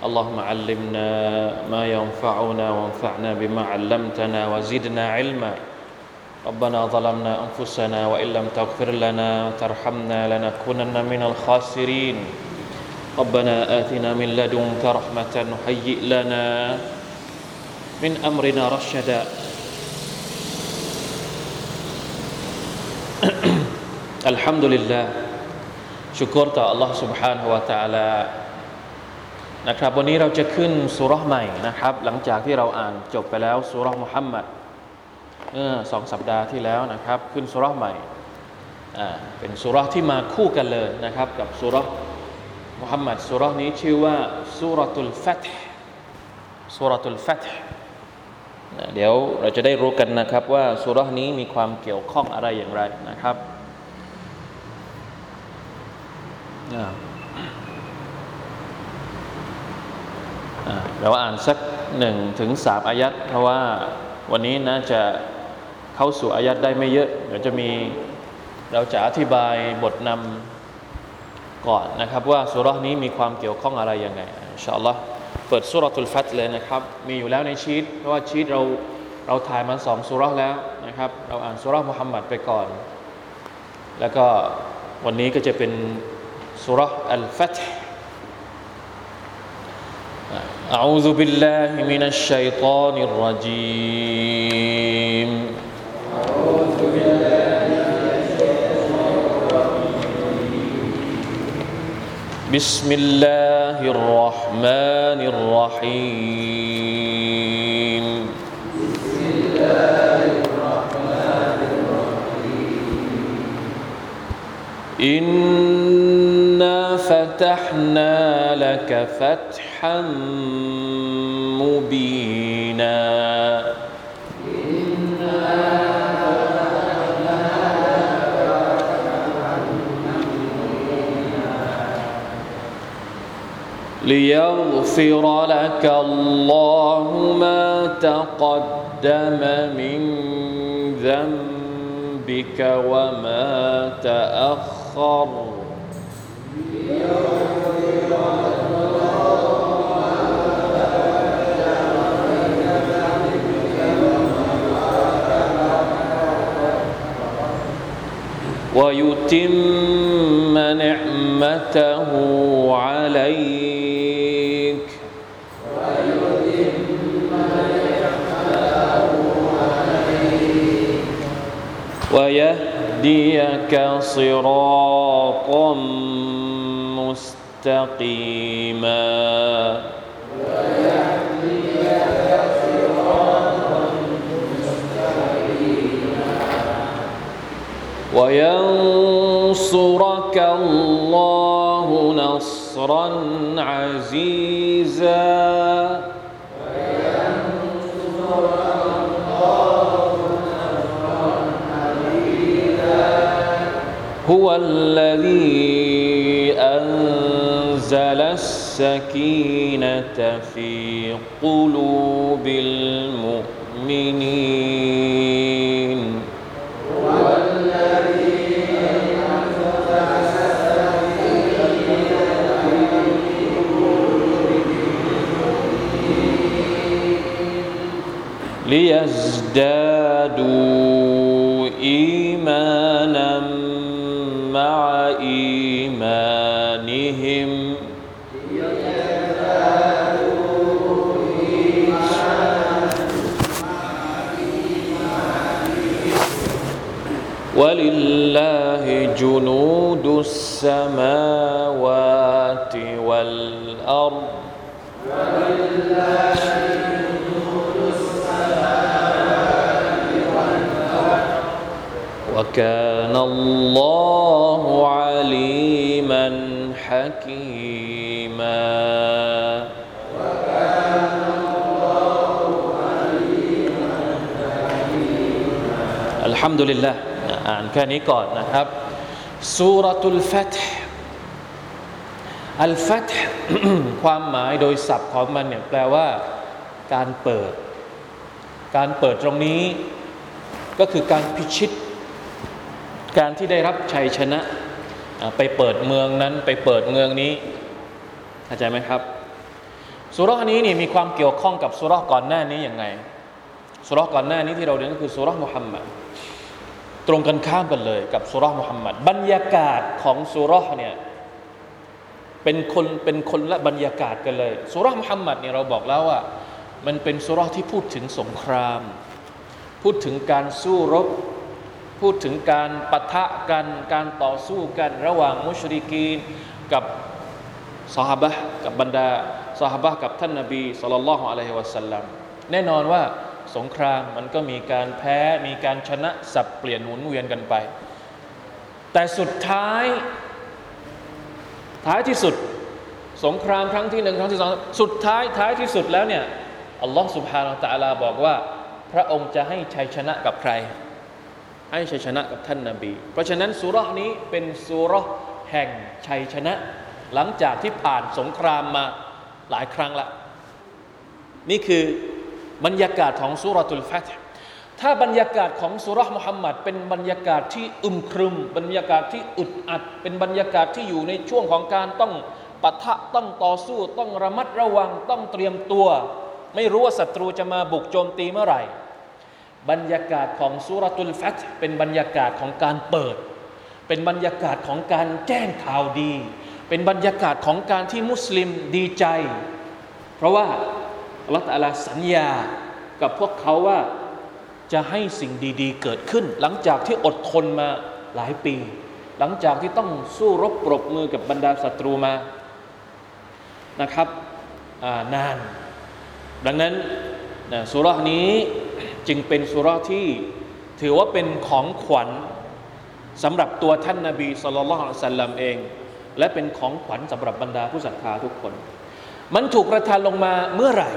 اللهم علمنا ما ينفعنا وانفعنا بما علمتنا وزدنا علما. ربنا ظلمنا أنفسنا وإن لم تغفر لنا وترحمنا لنكونن من الخاسرين. ربنا آتنا من لدنك رحمة هيئ لنا من أمرنا رشدا. الحمد لله. شكرت الله سبحانه وتعالى นะครับวันนี้เราจะขึ้นสุรษใหม่นะครับ หลังจากที่เราอ่านจบไปแล้วสุรษมุฮัมมัดเมื่อสองสัปดาห์ที่แล้วนะครับ ขึ้นสุรษใหม่อ่าเป็นสุรษที่มาคู่กันเลยนะครับ กับสุรษมุฮัมมัดสุรษนี้ชื่อว่าสุรตุลฟัตสุรตุลฟัตเดี๋ยวเราจะได้รู้กันนะครับว่าสุรษนี้มีความเกี่ยวข้องอะไรอย่างไรนะครับ เราอ่านสักหนึ่งถึงสามอายัดเพราะว่าวันนี้น่าจะเข้าสู่อายัดได้ไม่เยอะ เดี๋ยวจะมีเราจะอธิบายบทนำก่อนนะครับ ว่าสุรานี้มีความเกี่ยวข้องอะไรยังไงอินชาอัลลอฮ์เปิดสุรตุลฟัตเลยนะครับ มีอยู่แล้วในชีตเพราะว่าชีตเราเราถ่ายมาสองสุราแล้วนะครับ เราอ่านสุรามุฮัมมัดไปก่อน แล้วก็วันนี้ก็จะเป็นสุราอัลฟัต أعوذ بالله من الشيطان الرجيم. أعوذ بالله بسم الله الرحمن الرحيم. بسم الله الرحمن الرحيم فتحنا لك فتحا مبينا. ليغفر لك الله ما تقدم من ذنبك وما تأخر. ويتم نعمته عليك. ويهديك صراطا مستقيما. وينصرك الله نصرا عزيزا. هو الذي السكينة في قلوب المؤمنين. ليزدادوا إيمانا ولله جنود السماوات والأرض. ولله جنود السماوات والأرض وكان الله عليما حكيما وكان الله عليما حكيما. الحمد لله. อ่านแค่นี้ก่อนนะครับสุรตุลฟัตอัลฟัตความหมายโดยศัพท์ของมันเนี่ยแปลว่า การเปิด การเปิดตรงนี้ ก็คือการพิชิต การที่ได้รับชัยชนะ ไปเปิดเมืองนั้น ไปเปิดเมืองนี้เข้าใจไหมครับสุรานี้นี่มีความเกี่ยวข้องกับสุราก่อนหน้านี้อย่างไงสุราก่อนหน้านี้ที่เราเรียนก็คือสุรามุฮัมมัด ตรงกันข้ามกันเลยกับสุรามุฮัมมัดบรรยากาศของสุราเนี่ยเป็นคนเป็นคนละบรรยากาศกันเลยสุรามุฮัมมัดเนี่ยเราบอกแล้วว่า มันเป็นสุราที่พูดถึงสงคราม พูดถึงการสู้รบ พูดถึงการปะทะกันการต่อสู้กันระหว่างมุชริกีนกับสหบะกับบรรดาสหบะกับท่านนบีสุลต่านละฮ์อะลัยฮิวะสัลลัมแน่นอนว่า สงครามมันก็มีการแพ้มีการชนะสับเปลี่ยนหมุนเวียนกันไป แต่สุดท้าย ท้ายที่สุด สงครามครั้งที่หนึ่งครั้งที่สองสุดท้ายท้ายที่สุดแล้วเนี่ยอัลลอฮ์สุบฮานาตะลาบอกว่า พระองค์จะให้ชัยชนะกับใคร ให้ชัยชนะกับท่านนาบี เพราะฉะนั้นสุรษนี้เป็นสุรษแห่งชัยชนะ หลังจากที่ผ่านสงครามมาหลายครั้งละ นี่คือ บรรยากาศของสุรตุลฟัตถ้าบรรยากาศของสุรมุฮัมมัดเป็นบรรยากาศที่อึมครึม บรรยากาศที่อึดอัด เป็นบรรยากาศที่อยู่ในช่วงของการต้องปะทะต้องต่อสู้ ต้องระมัดระวังต้องเตรียมตัว ไม่รู้ว่าศัตรูจะมาบุกโจมตีเมื่อไหร่ บรรยากาศของสุรตุลฟัตเป็นบรรยากาศของการเปิด เป็นบรรยากาศของการแจ้งข่าวดี เป็นบรรยากาศของการที่มุสลิมดีใจ เพราะว่า อัลลอฮฺตาลาสัญญากับพวกเขาว่าจะให้สิ่งดี ๆ เกิดขึ้น หลังจากที่อดทนมาหลายปี หลังจากที่ต้องสู้รบปรบมือกับบรรดาศัตรูมานะครับนาน ดังนั้นนะสุรานี้จึงเป็นสุราที่ถือว่าเป็นของขวัญสำหรับตัวท่านนาบีสุลต่านสัลลัมเอง และเป็นของขวัญสำหรับบรรดาผู้ศรัทธาทุกคน มันถูกประทานลงมาเมื่อไหร่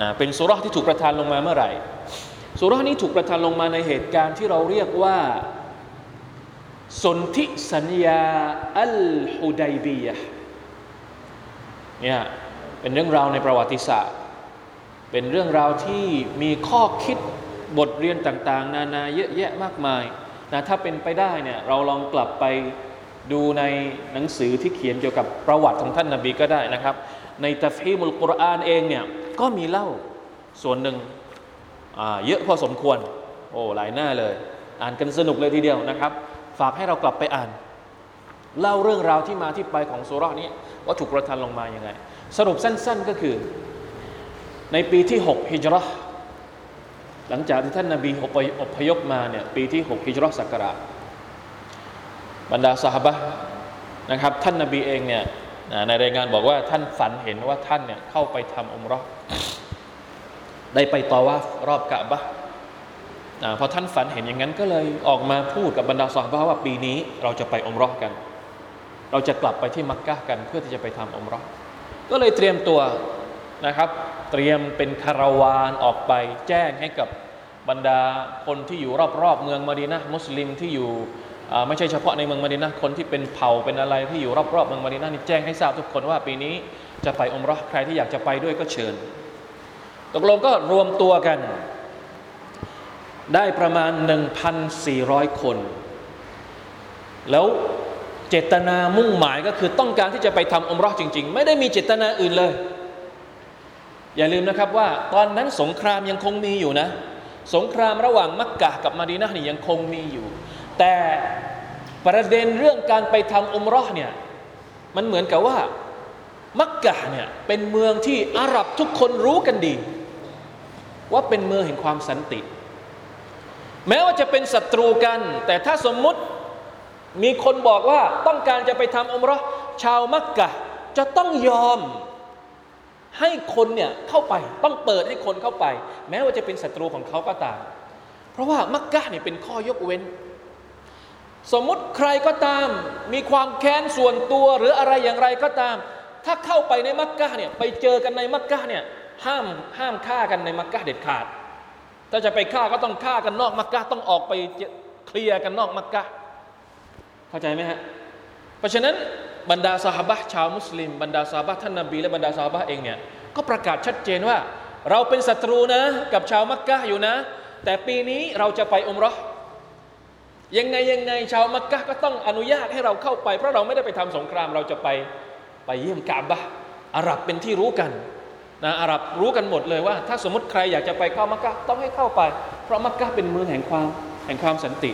นะเป็นสุราที่ถูกประทานลงมาเมื่อไหร่สุรานี้ถูกประทานลงมาในเหตุการณ์ที่เราเรียกว่าสนธิสัญญาอัลฮุดัยบียะเนี่ยเป็นเรื่องราวในประวัติศาสตร์ เป็นเรื่องราวที่มีข้อคิดบทเรียนต่างๆ นานาเยอะแยะมากมายนะถ้าเป็นไปได้เนี่ยเราลองกลับไปดูในหนังสือที่เขียนเกี่ยวกับประวัติของท่านนาบีก็ได้นะครับ ในตัฟฮีมุลกุรอานเองเนี่ย ก็มีเล่าส่วนหนึ่งเยอะพอสมควร โอ้หลายหน้าเลย อ่านกันสนุกเลยทีเดียวนะครับ ฝากให้เรากลับไปอ่าน เล่าเรื่องราวที่มาที่ไปของสุรานี้ว่าถูกประทานลงมาอย่างไง สรุปสั้น ๆก็คือ ในปีที่ 6 ฮิจรัชหลังจากที่ท่านนาบีอพยพมาเนี่ยปีที่ 6 ฮิจรัชสักราบรรดาสหบะนะครับ ท่านนาบีเองเนี่ย ในรายงานบอกว่าท่านฝันเห็นว่าท่านเนี่ยเข้าไปทำอมรอได้ไปตอวาฟรอบกะบะพอท่านฝันเห็นอย่างนั้นก็เลยออกมาพูดกับบรรดาสหบะว่าปีนี้เราจะไปอมรอกัน เราจะกลับไปที่มักกะกัน เพื่อที่จะไปทำอมรอก็เลยเตรียมตัวนะครับ เตรียมเป็นคาราวานออกไปแจ้งให้กับบรรดาคนที่อยู่รอบๆเมืองมาดีนะมุสลิมที่อยู่ ไม่ใช่เฉพาะในเมืองมาดีนะคนที่เป็นเผ่าเป็นอะไรที่อยู่รอบๆเมืองมาดีนะนี่แจ้งให้ทราบทุกคนว่าปีนี้จะไปอมรอใครที่อยากจะไปด้วยก็เชิญ ตกลงก็รวมตัวกัน ได้ประมาณ 1,400 คน แล้วเจตนามุ่งหมายก็คือต้องการที่จะไปทำอมรอจริง ๆ ไม่ได้มีเจตนาอื่นเลย อย่าลืมนะครับว่าตอนนั้นสงครามยังคงมีอยู่นะ สงครามระหว่างมักกะกับมาดีนะนี่ยังคงมีอยู่ แต่ประเด็นเรื่องการไปทำอุมรอเนี่ยมันเหมือนกับว่า มักกะเนี่ยเป็นเมืองที่อาหรับทุกคนรู้กันดี ว่าเป็นเมืองแห่งความสันติ แม้ว่าจะเป็นศัตรูกัน แต่ถ้าสมมุติมีคนบอกว่าต้องการจะไปทำอุมรอชาวมักกะจะต้องยอมให้คนเนี่ยเข้าไปต้องเปิดให้คนเข้าไป แม้ว่าจะเป็นศัตรูของเขาก็ตาม เพราะว่ามักกะเนี่ยเป็นข้อยกเว้น สมมุติใครก็ตาม มีความแค้นส่วนตัวหรืออะไรอย่างไรก็ตาม ถ้าเข้าไปในมักกะเนี่ยไปเจอกันในมักกะเนี่ยห้ามห้ามฆ่ากันในมักกะเด็ดขาด ถ้าจะไปฆ่าก็ต้องฆ่ากันนอกมักกะต้องออกไปเคลียร์กันนอกมักกะเข้าใจไหมฮะเพราะฉะนั้นบรรดาสหบะชาวมุสลิม บรรดาสหบะท่านนบีและบรรดาสหบะเองเนี่ยก็ประกาศชัดเจนว่า เราเป็นศัตรูนะกับชาวมักกะอยู่นะ แต่ปีนี้เราจะไปอุมรอ ยังไงยังไงชาวมักกะก็ต้องอนุญาตให้เราเข้าไป เพราะเราไม่ได้ไปทำสงครามเราจะไปไปเยี่ยมกาบะอาหรับเป็นที่รู้กันนะอาหรับรู้กันหมดเลยว่า ถ้าสมมติใครอยากจะไปเข้ามักกะต้องให้เข้าไป เพราะมักกะเป็นเมืองแห่งความแห่งความสันติ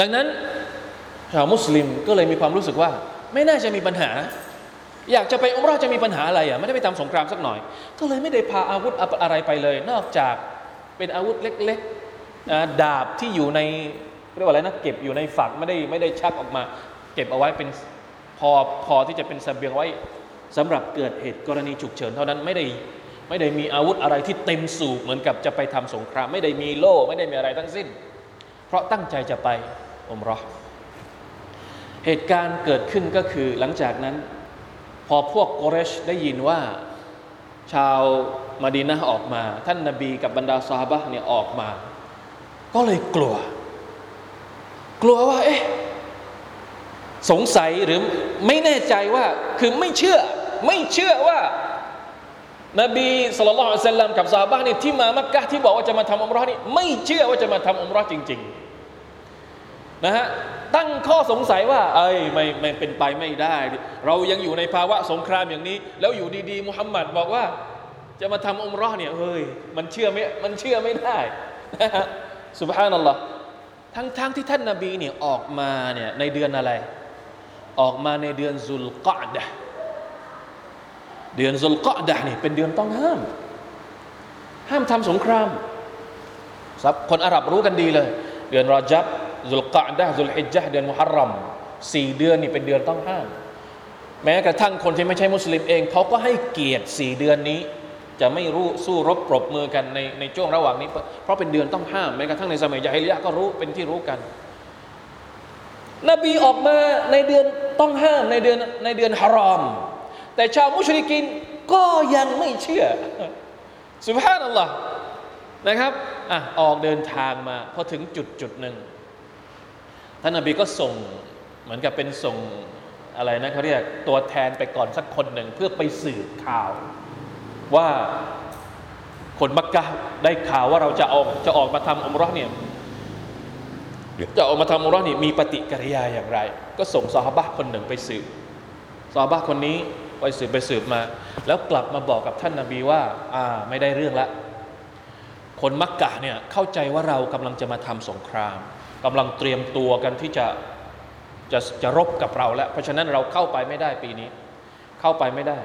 ดังนั้นชาวมุสลิมก็เลยมีความรู้สึกว่า ไม่น่าจะมีปัญหา อยากจะไปอุมราจะมีปัญหาอะไรอะไม่ได้ไปทำสงครามสักหน่อย ก็เลยไม่ได้พาอาวุธอะไรไปเลย นอกจากเป็นอาวุธเล็กๆดาบที่อยู่ใน เรียกว่าอะไรนะเก็บอยู่ในฝักไม่ได้ไม่ได้ชักออกมา เก็บเอาไว้เป็นพอพอที่จะเป็นสเสบียงไว้สำหรับเกิดเหตุกรณีฉุกเฉินเท่านั้นไม่ได้ไม่ได้มีอาวุธอะไรที่เต็มสูบเหมือนกับจะไปทำสงคราม ไม่ได้มีโล่ไม่ได้มีอะไรทั้งสิ้น เพราะตั้งใจจะไปอมรอเหตุการณ์เกิดขึ้นก็คือหลังจากนั้น พอพวกกเรชได้ยินว่าชาวมาดีนะออกมา ท่านนาบีกับบรรดาซาบะเนี่ยออกมา ก็เลยกลัว กลัวว่า เอ๊ะสงสัยหรือไม่แน่ใจว่าคือไม่เชื่อ ไม่เชื่อว่า นบีสุลต่านสัลลัมกับซาบะนี่ที่มามักกะที่บอกว่าจะมาทำอมรอนี่ไม่เชื่อว่าจะมาทำอมรอจริง ๆ นะฮะตั้งข้อสงสัยว่า เอ้ยไม่ไม่เป็นไปไม่ได้ เรายังอยู่ในภาวะสงครามอย่างนี้ แล้วอยู่ดีๆมุฮัมมัดบอกว่า จะมาทำอมรอเนี่ยเฮ้ยมันเชื่อไม่มันเชื่อไม่ได้นะฮะสุบฮานัลลอฮ์ ทั้งๆทที่ท่านนาบีเนี่ยออกมาเนี่ยในเดือนอะไร ออกมาในเดือนซุลกอดะเดือนซุลกอดะนี่เป็นเดือนต้องห้าม ห้ามทำสงครามคนอาหรับรู้กันดีเลย เดือนรอจับซุลกอดะซุลฮิจญะเดือนมุฮัรรัมสี่เดือนนี่เป็นเดือนต้องห้าม แม้กระทั่งคนที่ไม่ใช่มุสลิมเองเขาก็ให้เกียรติสี่เดือนนี้ จะไม่รู้สู้รบปรบมือกันในในช่วงระหว่างนี้ เพราะเป็นเดือนต้องห้ามแม้กระทั่งในสมัยยาฮิลิยะก็รู้เป็นที่รู้กัน นบีออกมาในเดือนต้องห้ามในเดือนในเดือนฮารอม แต่ชาวมุชริกินก็ยังไม่เชื่อสุภาพนัลลอฮ์นะครับอะออกเดินทางมาพอถึงจุดจุดหนึ่งท่านนบีก็ส่งเหมือนกับเป็นส่งอะไรนะเขาเรียกตัวแทนไปก่อนสักคนหนึ่งเพื่อไปสืบข่าว ว่าคนมักกะได้ข่าวว่าเราจะออกจะออกมาทำอมรอเนี่ยจะออกมาทำอุรอนี่มีปฏิกิริยาอย่างไร ก็ส่งซอฮาบะคนหนึ่งไปสืบซอฮาบะคนนี้ไปสืบไปสืบมา แล้วกลับมาบอกกับท่านนาบีว่า อ่าไม่ได้เรื่องละคนมักกะเนี่ยเข้าใจว่าเรากำลังจะมาทำสงครามกำลังเตรียมตัวกันที่จะจะจะรบกับเราแล้ว เพราะฉะนั้นเราเข้าไปไม่ได้ปีนี้ เข้าไปไม่ได้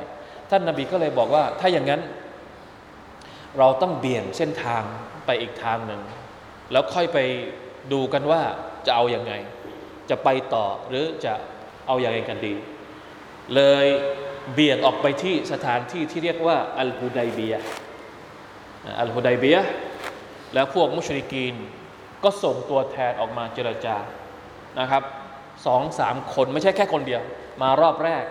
ท่านนาบีก็เลยบอกว่า ถ้าอย่างนั้น เราต้องเบี่ยงเส้นทางไปอีกทางหนึ่ง แล้วค่อยไปดูกันว่าจะเอาอยัางไง จะไปต่อหรือจะเอาอย่างไรกันดี เลยเบี่ยงออกไปที่สถานที่ที่เรียกว่าอัลฮุดัยเบียอัลฮุดัยเบียแล้วพวกมุชริกีนก็ส่งตัวแทนออกมาเจรจานะครับสองสามคนไม่ใช่แค่คนเดียว มารอบแรก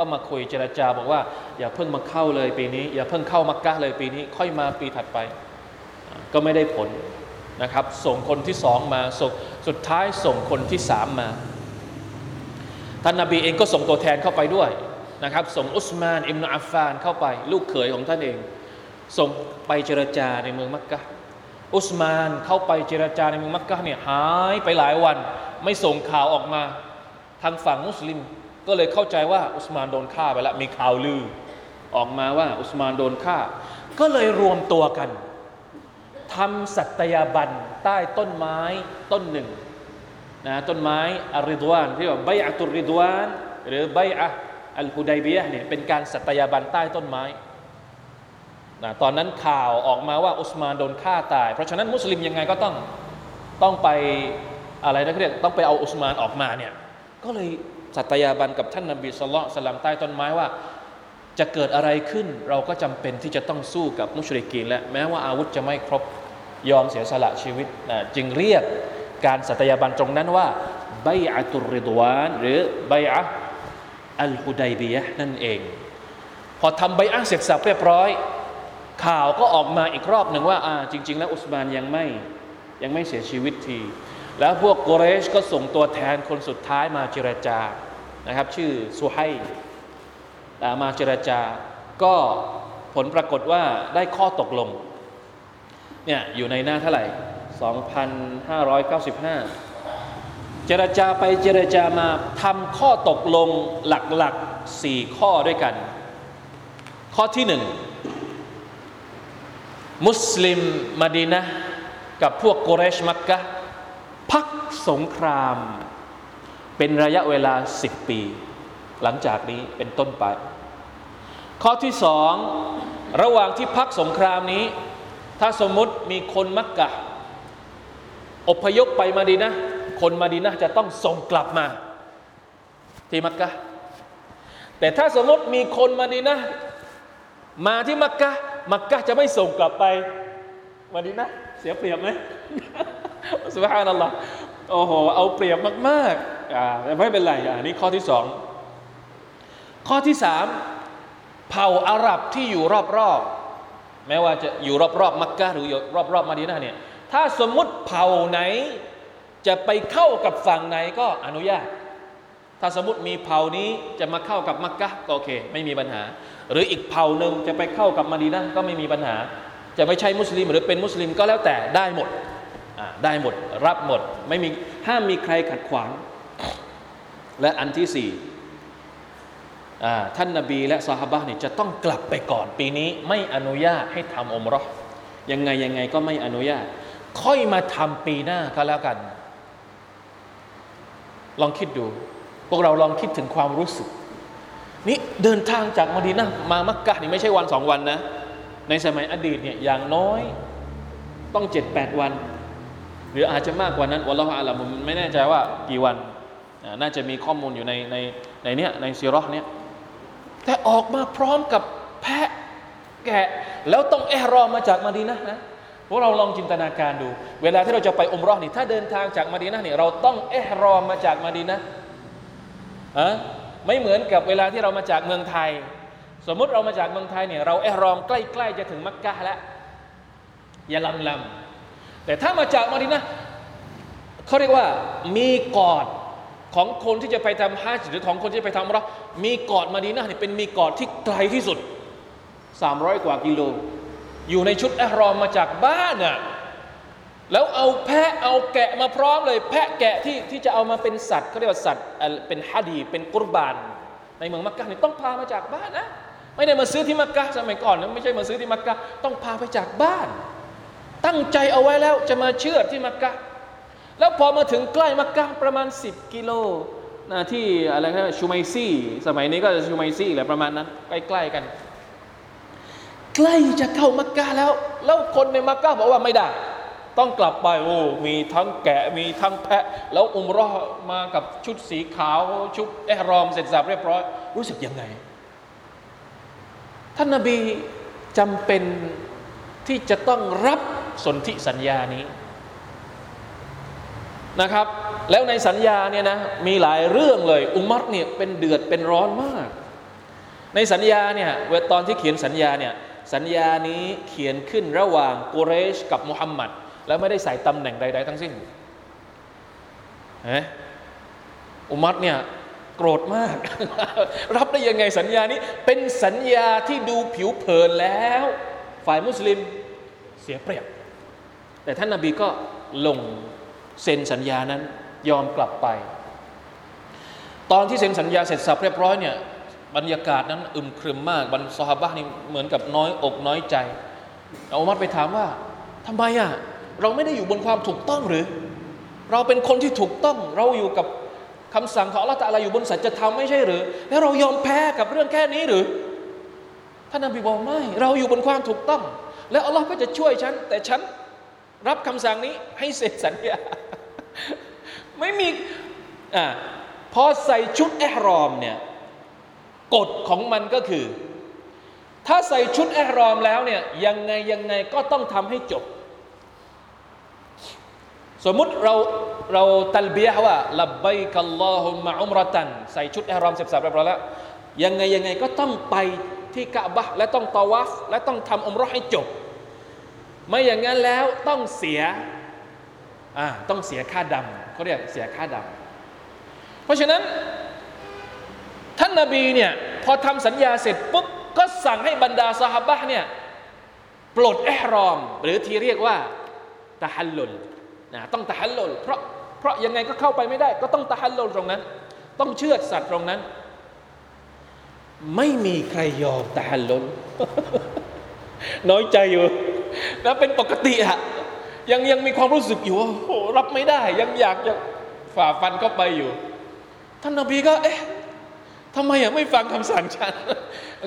ก็มาคุยเจรจาบอกว่า อย่าเพิ่งมาเข้าเลยปีนี้ อย่าเพิ่งเข้ามักกะเลยปีนี้ ค่อยมาปีถัดไป ก็ไม่ได้ผลนะครับ ส่งคนที่สองมาสสุดท้ายส่งคนที่สามมาท่านนาบีเองก็ส่งตัวแทนเข้าไปด้วยนะครับ ส่งอุสมานอิมนุอัฟฟานเข้าไป ลูกเขยของท่านเอง ส่งไปเจรจาในเมืองมักกะอุสมานเข้าไปเจรจาในเมืองมักกะเนี่ยหายไปหลายวัน ไม่ส่งข่าวออกมา ทางฝั่งมุสลิม ก็เลยเข้าใจว่าอุสมานโดนฆ่าไปแล้วมีข่าวลือ ออกมาว่าอุสมานโดนฆ่า ก็เลยรวมตัวกันทำสัตยาบันใต้ต้นไม้ต้นหนึ่งนะต้นไม้อริดวานที่ว่าใบอัตุริดวานหรือใบอะอัลฮุดัยเบียเนี่ยเป็นการสัตยาบันใต้ต้นไม้นะตอนนั้นข่าวออกมาว่าอุสมานโดนฆ่าตาย เพราะฉะนั้นมุสลิมยังไงก็ต้องต้องไปอะไรนะเรียกต้องไปเอาอุสมานออกมาเนี่ยก็เลย สัตยาบันกับท่านนบีสุลต่านสลัมใต้ต้นไม้ว่า จะเกิดอะไรขึ้น เราก็จำเป็นที่จะต้องสู้กับมุชริกีนและแม้ว่าอาวุธจะไม่ครบยอมเสียสละชีวิตนะจึงเรียกการสัตยาบันตรงนั้นว่าใบอะตุริดวาน หรือใบอะอัลฮุดัยบียะนั่นเอง พอทำใบอะเสร็จสับเรียบร้อย ข่าวก็ออกมาอีกรอบหนึ่งว่าอ่าจริง ๆ แล้วอุสมานยังไม่ยังไม่เสียชีวิตที แล้วพวกกุเรชก็ส่งตัวแทนคนสุดท้ายมาเจรจานะครับ ชื่อซูไฮมาเจรจา ก็ผลปรากฏว่าได้ข้อตกลงเนี่ยอยู่ในหน้าเท่าไหร่ 2,595 เจรจาไปเจรจามาทำข้อตกลงหลักๆสี่ข้อด้วยกัน ข้อที่หนึ่งมุสลิมมาดีนะกับพวกโกเรชมักกะ พักสงคราม เป็นระยะเวลาสิบปี หลังจากนี้เป็นต้นไป ข้อที่สองระหว่างที่พักสงครามนี้ ถ้าสมมุติมีคนมักกะ อพยพไปมาดีนะ คนมาดีนะจะต้องส่งกลับมา ที่มักกะ แต่ถ้าสมมติมีคนมาดีนะ มาที่มักกะมักกะจะไม่ส่งกลับไปมาดีนะ เสียเปรียบไหม สุภาพนั่นหรอโอ้โห เอาเปรียบมากๆอ่าแต่ไม่เป็นไรอ่านี่ข้อที่สองข้อที่สามเผ่าอาหรับที่อยู่รอบๆแม้ว่าจะอยู่รอบๆมักกะหรืออยู่รอบๆมาดีนะเนี่ยถ้าสมมุติเผ่าไหน จะไปเข้ากับฝั่งไหนก็อนุญาต ถ้าสมมติมีเผ่านี้จะมาเข้ากับมักกะก็โอเค ไม่มีปัญหา หรืออีกเผ่าหนึ่งจะไปเข้ากับมาดีนะก็ไม่มีปัญหา จะไม่ใช่มุสลิมหรือเป็นมุสลิมก็แล้วแต่ได้หมด ได้หมดรับหมด ไม่มีห้ามมีใครขัดขวาง และอันที่สี่ท่านนาบีและซาฮาบะเนี่ยจะต้องกลับไปก่อน ปีนี้ไม่อนุญาตให้ทำอมรอยังไงยังไงก็ไม่อนุญาต ค่อยมาทำปีหน้าก็แล้วกัน ลองคิดดู พวกเราลองคิดถึงความรู้สึก นี่เดินทางจากมดีนะมามักกะนี่ไม่ใช่วันสองวันนะ ในสมัยอดีตเนี่ยอย่างน้อยต้องเจ็ดแปดวัน หรืออาจจะมากกว่านั้นวัลลอฮฺอาลัมไม่แน่ใจว่ากี่วัน น่าจะมีข้อมูลอยู่ในในในเนี้ยในซีรอเนี้ยแต่ออกมาพร้อมกับแพะแกะ แล้วต้องเอรอมาจากมาดีนะนะพวกเราลองจินตนาการดู เวลาที่เราจะไปอมรอนี่ถ้าเดินทางจากมาดีนะเนี่ยเราต้องเอรอมาจากมาดีนะอะไม่เหมือนกับเวลาที่เรามาจากเมืองไทย สมมุติเรามาจากเมืองไทยเนี่ยเราเอรอมใกล้ ๆ จะถึงมักกะแล้วอย่าลำลำ แต่ถ้ามาจากมาดีนะเขาเรียกว่ามีกอดของคนที่จะไปทำฮัจญ์หรือของคนที่จะไปทำเรามีกอดมาดีนะเนี่ยเป็นมีกอดที่ไกลที่สุด 300 กว่ากิโล อยู่ในชุดอรอมมาจากบ้านน่ะแล้วเอาแพะเอาแกะมาพร้อมเลย แพะแกะที่ที่จะเอามาเป็นสัตว์เขาเรียกว่าสัตว์เป็นฮัดีเป็นกุรบาน ในเมืองมักกะนี่ต้องพามาจากบ้านนะไม่ได้มาซื้อที่มักกะสมัยก่อนนะไม่ใช่มาซื้อที่มักกะต้องพาไปจากบ้าน ตั้งใจเอาไว้แล้วจะมาเชื่อที่มักกะ แล้วพอมาถึงใกล้มักกะประมาณ 10 กิโลนะที่อะไรนะชูไมซี่ สมัยนี้ก็จะชูไมซี่แหละประมาณนั้นใกล้ๆกัน ใกล้จะเข้ามักกะแล้ว แล้วคนในมักกะบอกว่าไม่ได้ ต้องกลับไปโอ้มีทั้งแกะมีทั้งแพะ แล้วอุมรอมากับชุดสีขาว ชุดเอรอมเสร็จสับเรียบร้อย รู้สึกยังไง ท่านนาบีจำเป็นที่จะต้องรับ สนธิสัญญานี้นะครับ แล้วในสัญญาเนี่ยนะมีหลายเรื่องเลย อุมัรเนี่ยเป็นเดือดเป็นร้อนมาก ในสัญญาเนี่ยเวตอนที่เขียนสัญญาเนี่ยสัญญานี้เขียนขึ้นระหว่างกุเรชกับมุฮัมมัดแล้วไม่ได้ใส่ตำแหน่งใด ๆ ทั้งสิ้นเฮ้อุมัรเนี่ยโกรธมาก รับได้ยังไงสัญญานี้ เป็นสัญญาที่ดูผิวเผินแล้ว ฝ่ายมุสลิมเสียเปรียบ แต่ท่านนาบีก็ลงเซ็นสัญญานั้นยอมกลับไป ตอนที่เซ็นสัญญาเสร็จสับเรียบร้อยเนี่ยบรรยากาศนั้นอึมครึมมากบรรซอฮาบะนี่เหมือนกับน้อยอกน้อยใจอุมัรไปถามว่าทำไมอะเราไม่ได้อยู่บนความถูกต้องหรือ เราเป็นคนที่ถูกต้องเราอยู่กับคำสั่งของอัลลอฮฺตะลาอยู่บนสัจธรรมไม่ใช่หรือ แล้วเรายอมแพ้กับเรื่องแค่นี้หรือท่านนบีบอกไม่ เราอยู่บนความถูกต้อง แล้วอัลลอฮ์ก็จะช่วยฉัน แต่ฉัน รับคำสั่งนี้ให้เสร็จสัญญา ไม่มีอ่าพอใส่ชุดแอรอมเนี่ยกฎของมันก็คือ ถ้าใส่ชุดแอรอมแล้วเนี่ยยังไงยังไงก็ต้องทำให้จบ สมมุติเราเราตัลเบียว่าลับไบกัลลอฮุมะอุมรตัน ใส่ชุดแอรอมเสร็จสับเรียบร้อยแล้วยังไงยังไงก็ต้องไปที่กะบะและต้องตาวัฟและต้องทำอุมรอให้จบ ไม่อย่างนั้นแล้วต้องเสียต้องเสียค่าดำเขาเรียกเสียค่าดำเพราะฉะนั้น ท่านนาบีเนี่ยพอทำสัญญาเสร็จปุ๊บก็สั่งให้บรรดาสหบะเนี่ยปลดเอหรอม หรือที่เรียกว่าตะฮัลลุลนะต้องตะฮัลลุลเพราะเพราะยังไงก็เข้าไปไม่ได้ ก็ต้องตะฮัลลุลตรงนั้น ต้องเชื่อสัตว์ตรงนั้น ไม่มีใครยอมตะฮัลลุลน้อยใจอยู่ แล้วเป็นปกติอะยังยังมีความรู้สึกอยู่ว่าโอ้รับไม่ได้ ยังอยากจะฝ่าฟันเข้าไปอยู่ ท่านนบีก็เอ๊ะทำไมอะไม่ฟังคำสั่งฉัน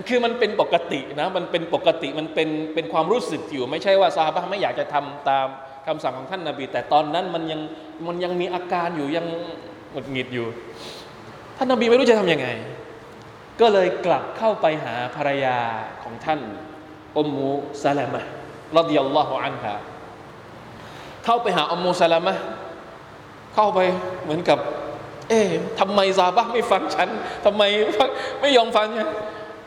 คือมันเป็นปกตินะ มันเป็นปกติ มันเป็นเป็นความรู้สึกอยู่ ไม่ใช่ว่าซาบะไม่อยากจะทำตามคำสั่งของท่านนาบี แต่ตอนนั้นมันยังมันยังมีอาการอยู่ยังหงุดหงิดอยู่ ท่านนาบีไม่รู้จะทํำยังไง ก็เลยกลับเข้าไปหาภรรยาของท่านอมมูซาลามะ รดิยัลลอฮุอันฮาเข้าไปหาอุมมูซาลามะเข้าไปเหมือนกับ เอ๊ะทำไมซาบะไม่ฟังฉันทำไมไม่ยอมฟังฉัน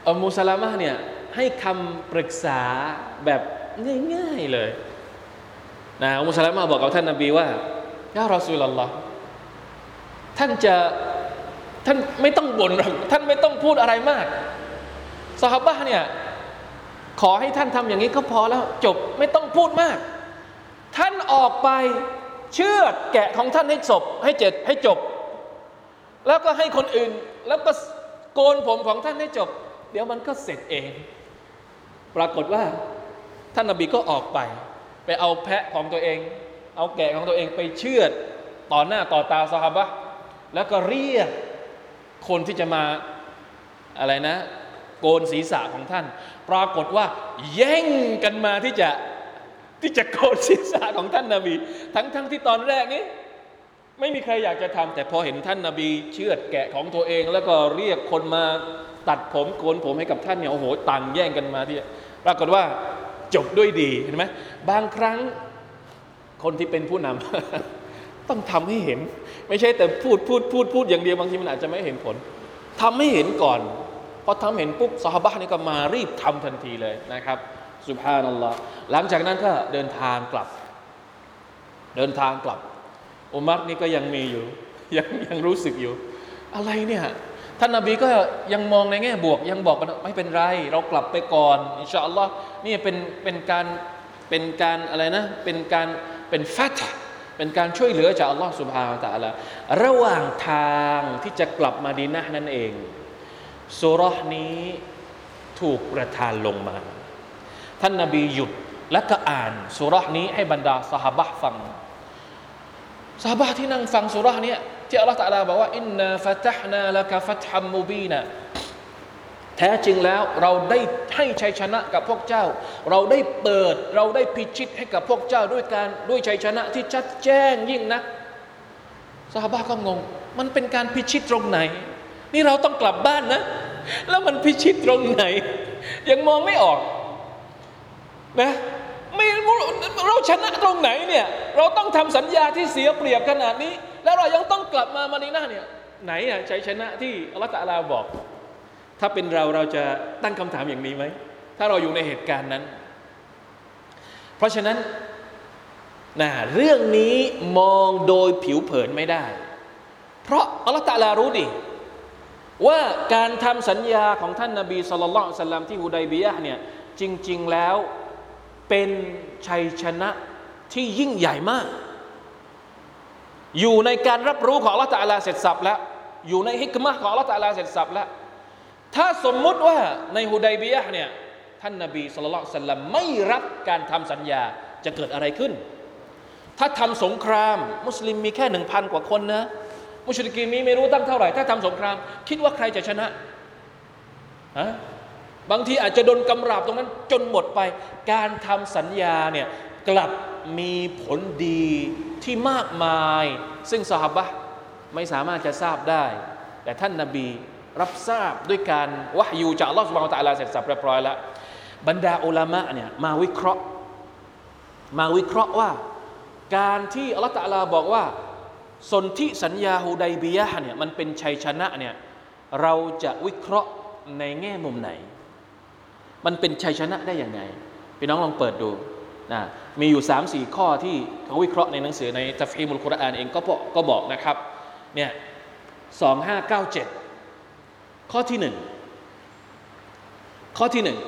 อุมมูซาลามะเนี่ยให้คำปรึกษาแบบง่ายๆเลยนะอุมมูซาลามะบอกกับท่านนาบีว่ายารอซูลลอฮ์ท่านจะท่านไม่ต้องบ่นหรอกท่านไม่ต้องพูดอะไรมากสหบะเนี่ย ขอให้ท่านทำอย่างนี้ก็พอแล้วจบไม่ต้องพูดมาก ท่านออกไปเชื่อแกะของท่านให้จบให้เจ็ดให้จบ แล้วก็ให้คนอื่น แล้วก็โกนผมของท่านให้จบ เดี๋ยวมันก็เสร็จเอง ปรากฏว่า ท่านนบีก็ออกไป ไปเอาแพะของตัวเอง เอาแกะของตัวเองไปเชื่อต่อหน้าต่อตาสหบะแล้วก็เรียกคนที่จะมาอะไรนะ กนศีรษะของท่าน ปรากฏว่าแย่งกันมาที่จะที่จะโกนศีรษะของท่านนาบี ทั้งทั้งที่ตอนแรกนี้ ไม่มีใครอยากจะทำแต่พอเห็นท่านนาบี เชือดแกะของตัวเอง แล้วก็เรียกคนมาตัดผมโกนผมให้กับท่านเนี่ยโอ้โหต่างแย่งกันมาที่ปรากฏว่าจบด้วยดีเห็นไหมบางครั้งคนที่เป็นผู้นำต้องทำให้เห็น ไม่ใช่แต่พูดพูดพูดพูดอย่างเดียวบางทีมันอาจจะไม่เห็นผลทำให้เห็นก่อน พอทำเห็นปุ๊บสหบะนี่ก็มารีบทำทันทีเลยนะครับสุภานัลลอฮ์หลังจากนั้นก็เดินทางกลับ เดินทางกลับอุมัรนี่ก็ยังมีอยู่ ยังยังรู้สึกอยู่ อะไรเนี่ยท่านนาบีก็ยังมองในแง่บวก ยังบอกว่าไม่เป็นไร เรากลับไปก่อนอินชาอัลลอฮ์นี่เป็นเป็นการเป็นการอะไรนะ เป็นการเป็นฟัตเป็นการช่วยเหลือจากอัลลอฮ์สุบฮานะตะละระหว่างทางที่จะกลับมาดีนะนั่นเอง สุรษนี้ถูกประทานลงมา ท่านนาบีหยุดและก็อ่านสุรษนี้ให้บรรดาสหบะฟังสหบะที่นั่งฟังสุรษนี้ที่อัลลอฮฺตะลาบอกว่าอินนาฟัตฮนาละกฟัตฮัมมูบีนะแท้จริงแล้วเราได้ให้ชัยชนะกับพวกเจ้า เราได้เปิดเราได้พิชิตให้กับพวกเจ้าด้วยการด้วยชัยชนะที่ชัดแจ้งยิ่งนักสหบะก็งง มันเป็นการพิชิตตรงไหน นี่เราต้องกลับบ้านนะ แล้วมันพิชิตตรงไหน ยังมองไม่ออกนะไม่เราชนะตรงไหนเนี่ยเราต้องทำสัญญาที่เสียเปรียบขนาดนี้ แล้วเรายังต้องกลับมามาดีนาเนี่ยไหนอะชัยชนะที่อัลตะลาบอก ถ้าเป็นเราเราจะตั้งคำถามอย่างนี้ไหมถ้าเราอยู่ในเหตุการณ์นั้น เพราะฉะนั้นนะเรื่องนี้มองโดยผิวเผินไม่ได้ เพราะอัลตะลารู้ดี ว่าการทำสัญญาของท่านนาบีสุลต่านสัลลัมที่ฮุดัยบียะเนี่ยจริง ๆแล้วเป็นชัยชนะที่ยิ่งใหญ่มาก อยู่ในการรับรู้ของลลอฮฺตะลาเสร็จสับแล้ว อยู่ในฮิกมะของลลอฮฺตะลาเสร็จสับแล้ว ถ้าสมมุติว่าในฮุดัยบียะเนี่ยท่านนาบีสุลต่านสัลลัมไม่รับการทำสัญญาจะเกิดอะไรขึ้น ถ้าทำสงคราม มุสลิมมีแค่หนึ่งพันกว่าคนนะ มุชริกีมีไม่รู้ตั้งเท่าไหร่ ถ้าทำสงคราม คิดว่าใครจะชนะฮะบางทีอาจจะโดนกำราบตรงนั้นจนหมดไป การทำสัญญาเนี่ยกลับมีผลดีที่มากมาย ซึ่งสหบะไม่สามารถจะทราบได้ แต่ท่านนาบีรับทราบด้วยการวะยูจากลอสบฮานตะลาเสร็จสับเรียบร้อยแล้ว บรรดาอุลามะเนี่ยมาวิเคราะห์ มาวิเคราะห์ว่า การที่อัลลอฮฺตะลาบอกว่า สนธิสัญญาฮูไดบียะเนี่ยมันเป็นชัยชนะเนี่ยเราจะวิเคราะห์ในแง่มุมไหน มันเป็นชัยชนะได้อยังไงพี่น้องลองเปิดดูนะมีอยู่ 3 4 ข้อที่เขาวิเคราะห์ในหนังสือในตัฟฮีมุลกุรอานเองก็บอกก็บอกนะครับเนี่ยสองห้าเก้าเจ็ดข้อที่หนึ่งข้อที่หนึ่ง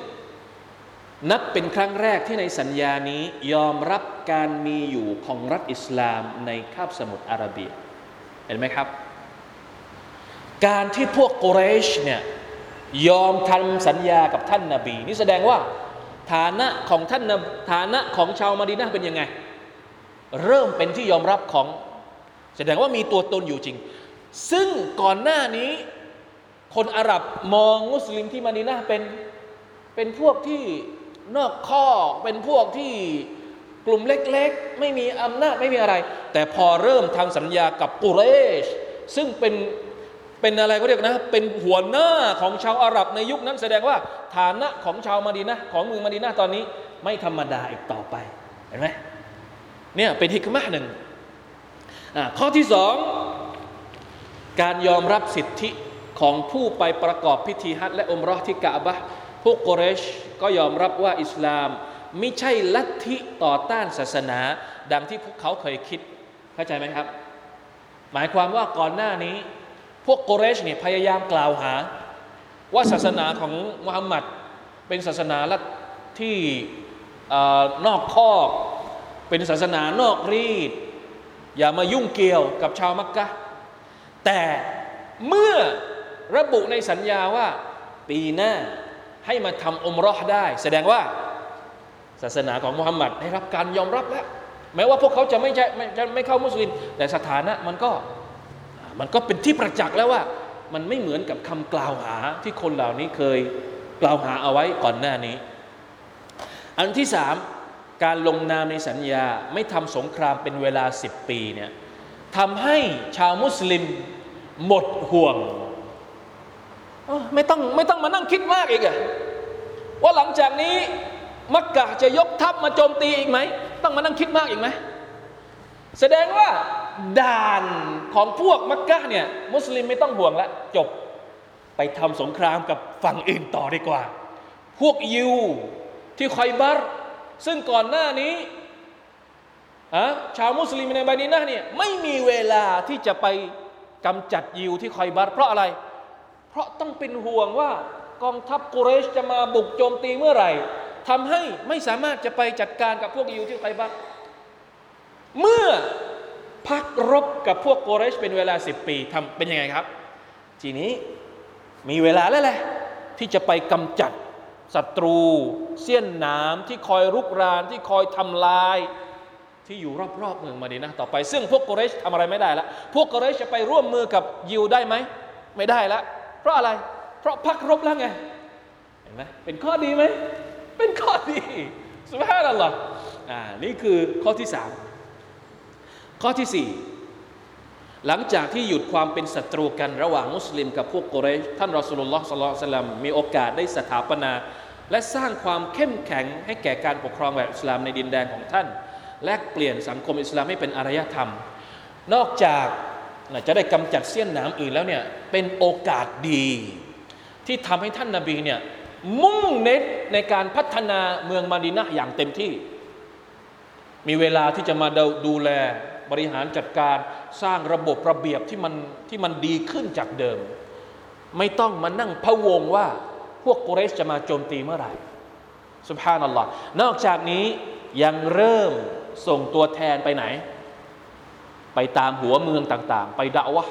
นับเป็นครั้งแรกที่ในสัญญานี้ยอมรับการมีอยู่ของรัฐอิสลามในคาบสมุทรอาระเบีย เห็นไหมครับ การที่พวกกุเรชเนี่ยยอมทำสัญญากับท่านนาบี นี่แสดงว่าฐานะของท่านฐานะของชาวมาดีนาเป็นยังไง เริ่มเป็นที่ยอมรับของ แสดงว่ามีตัวตนอยู่จริง ซึ่งก่อนหน้านี้ คนอาหรับมองมุสลิมที่มาดีนาเป็นเป็นพวกที่ นอกข้อเป็นพวกที่กลุ่มเล็กๆ ไม่มีอำนาจไม่มีอะไร แต่พอเริ่มทางสัญญากับกุเรช ซึ่งเป็นเป็นอะไรก็เรียกนะ เป็นหัวหน้าของชาวอาหรับในยุคนั้นแสดงว่าฐานะของชาวมาดีนะของเมืองมาดีนะตอนนี้ ไม่ธรรมดาอีกต่อไป เห็นไหมเนี่ยเป็นฮิกมะหนึ่งข้อที่สองการยอมรับสิทธิของผู้ไปประกอบพิธีฮัจและอมรอที่กะบะ พวกกเรชก็ยอมรับว่าอิสลามไม่ใช่ลัทธิต่อต้านศาสนา ดังที่พวกเขาเคยคิด เข้าใจไหมครับ หมายความว่าก่อนหน้านี้ พวกกเรชเนี่ยพยายามกล่าวหา ว่าศาสนาของมุฮัมมัดเป็นศาสนาลัทที่นอกคอกเป็นศาสนานอกรีด อย่ามายุ่งเกี่ยวกับชาวมักกะแต่เมื่อระบุในสัญญาว่าปีหน้า ให้มาทำอมรอได้ แสดงว่าศาสนาของมุฮัมมัดได้รับการยอมรับแล้ว แม้ว่าพวกเขาจะไม่ใช่ไม่จะไม่เข้ามุสลิม แต่สถานะมันก็มันก็เป็นที่ประจักษ์แล้วว่า มันไม่เหมือนกับคำกล่าวหาที่คนเหล่านี้เคยกล่าวหาเอาไว้ก่อนหน้านี้ อันที่สามการลงนามในสัญญาไม่ทำสงครามเป็นเวลาสิบปีเนี่ยทำให้ชาวมุสลิมหมดห่วง ไม่ต้องไม่ต้องมานั่งคิดมากอีกอะว่าหลังจากนี้ มักกะจะยกทัพมาโจมตีอีกไหม ต้องมานั่งคิดมากอีกไหม แสดงว่าด่านของพวกมักกะเนี่ย มุสลิมไม่ต้องห่วงล้วจบไปทำสงครามกับฝั่งอื่นต่อดีกว่า พวกยิวที่คอยบัรซึ่งก่อนหน้านี้ชาวมุสลิมในบานีนะเนี่ยไม่มีเวลาที่จะไปกำจัดยิวที่คอยบัรเพราะอะไร เพราะต้องเป็นห่วงว่ากองทัพกุเรชจะมาบุกโจมตีเมื่อไหร่ทำให้ไม่สามารถจะไปจัดการกับพวกยิวที่ไคบักเมื่อพักรบกับพวกกุเรชเป็นเวลาสิบปีทำเป็นยังไงครับ ทีนี้มีเวลาแล้วแหละที่จะไปกำจัดศัตรู เสี้ยนน้ำที่คอยรุกรานที่คอยทำลายที่อยู่รอบๆเมืองมาดีนะต่อไป ซึ่งพวกกุเรชทำอะไรไม่ได้แล้วพวกกุเรชจะไปร่วมมือกับยิวได้ไหม ไม่ได้ล้ว เพราะอะไร เพราะพักรบแล้วไง เห็นไหมเป็นข้อดีไหม เป็นข้อดีสุภาพนัลลอฮ์อ่า นี่คือข้อที่สาม ข้อที่สี่หลังจากที่หยุดความเป็นศัตรูกันระหว่างมุสลิมกับพวกโกเรชท่านรอสุลลอฮ์สัลลัลสลัมมีโอกาสได้สถาปนา และสร้างความเข้มแข็งให้แก่การปกครองแบบอิสลามในดินแดนของท่าน และเปลี่ยนสังคมอิสลามให้เป็นอารยธรรม นอกจาก จะได้กำจัดเสี้ยนน้ำอื่นแล้วเนี่ยเป็นโอกาสดี ที่ทำให้ท่านนาบีเนี่ยมุ่งเน้นในการพัฒนาเมืองมาดินะอย่างเต็มที่ มีเวลาที่จะมาดูแลบริหารจัดการสร้างระบบระเบียบที่มันที่มันดีขึ้นจากเดิม ไม่ต้องมานั่งพะวงว่าพวกกุเรชจะมาโจมตีเมื่อไหร่สุภานัลลอฮ์นอกจากนี้ยังเริ่มส่งตัวแทนไปไหน ไปตามหัวเมืองต่าง ๆ ไปด่าวะ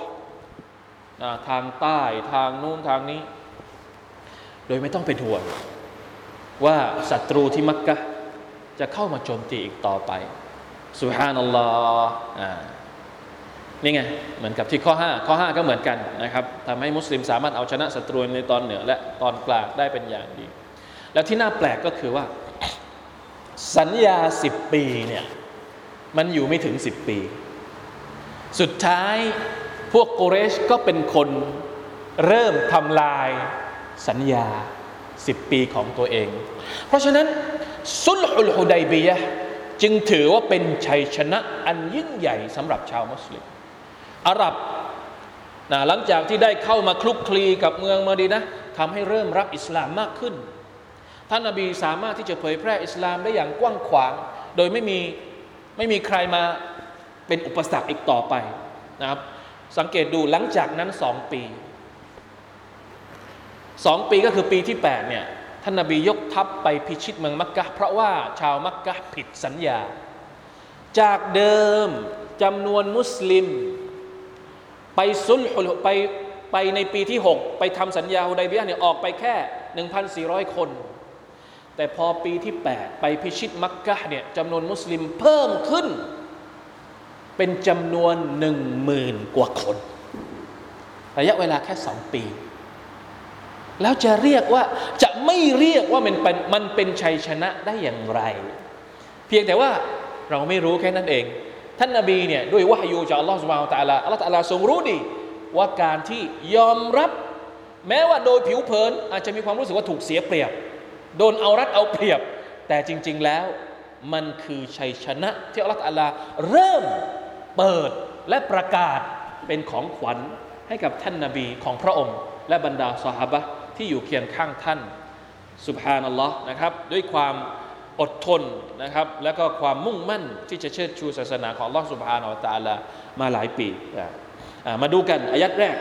ทางใต้ทางนู้นทางนี้ โดยไม่ต้องเป็นห่วง ว่าศัตรูที่มักกะจะเข้ามาโจมตีอีกต่อไปสุฮานัลลอฮ์นี่ไง เหมือนกับที่ข้อ 5 ข้อ 5 ก็เหมือนกันนะครับทำให้มุสลิมสามารถเอาชนะศัตรูในตอนเหนือ และตอนกลางได้เป็นอย่างดี แล้วที่น่าแปลกก็คือว่า สัญญาสิบปีเนี่ยมันอยู่ไม่ถึงสิบปี สุดท้ายพวกโกเรชก็เป็นคนเริ่มทำลายสัญญาสิบปีของตัวเอง เพราะฉะนั้นสุลฮุลฮุดัยบียะจึงถือว่าเป็นชัยชนะอันยิ่งใหญ่สำหรับชาวมุสลิมอาหรับนะหลังจากที่ได้เข้ามาคลุกคลีกับเมืองมาดีนะทำให้เริ่มรับอิสลามมากขึ้น ท่านนบีสามารถที่จะเผยแพร่อิสลามได้อย่างกว้างขวาง โดยไม่มีไม่มีใครมา เป็นอุปสรรคอีกต่อไปนะครับ สังเกตดูหลังจากนั้นสองปีสองปีก็คือปีที่8เนี่ยท่านนบียกทัพไปพิชิตเมืองมักกะเพราะว่าชาวมักกะผิดสัญญา จากเดิมจำนวนมุสลิม ไปซุลไปไปในปีที่ 6 ไปทำสัญญาฮุดัยเบียเนี่ยออกไปแค่ 1,400 คน แต่พอปีที่ 8 ไปพิชิตมักกะเนี่ยจำนวนมุสลิมเพิ่มขึ้น เป็นจำนวนหนึ่งหมื่นกว่าคน ระยะเวลาแค่สองปี แล้วจะเรียกว่าจะไม่เรียกว่ามันเป็นมันเป็นชัยชนะได้อย่างไร เพียงแต่ว่าเราไม่รู้แค่นั้นเอง ท่านนาบีเนี่ยด้วยวะฮยูจากอัลลอฮฺสุบฮานตะลาอัลลอฮฺตะลาทรงรู้ดี ว่าการที่ยอมรับ แม้ว่าโดยผิวเผิน อาจจะมีความรู้สึกว่าถูกเสียเปรียบ โดนเอารัดเอาเปรียบ แต่จริง ๆแล้วมันคือชัยชนะที่อัลลอฮฺตะลาเริ่ม เปิดและประกาศเป็นของขวัญให้กับท่านนาบีของพระองค์ และบรรดาสหายที่อยู่เคียงข้างท่านสุบฮานัลลอฮ์นะครับ ด้วยความอดทนนะครับ แล้วก็ความมุ่งมั่นที่จะเชิดชูศาสนาของลอสุบฮานาอัลตาลามาหลายปีมาดูกันอายัดแรก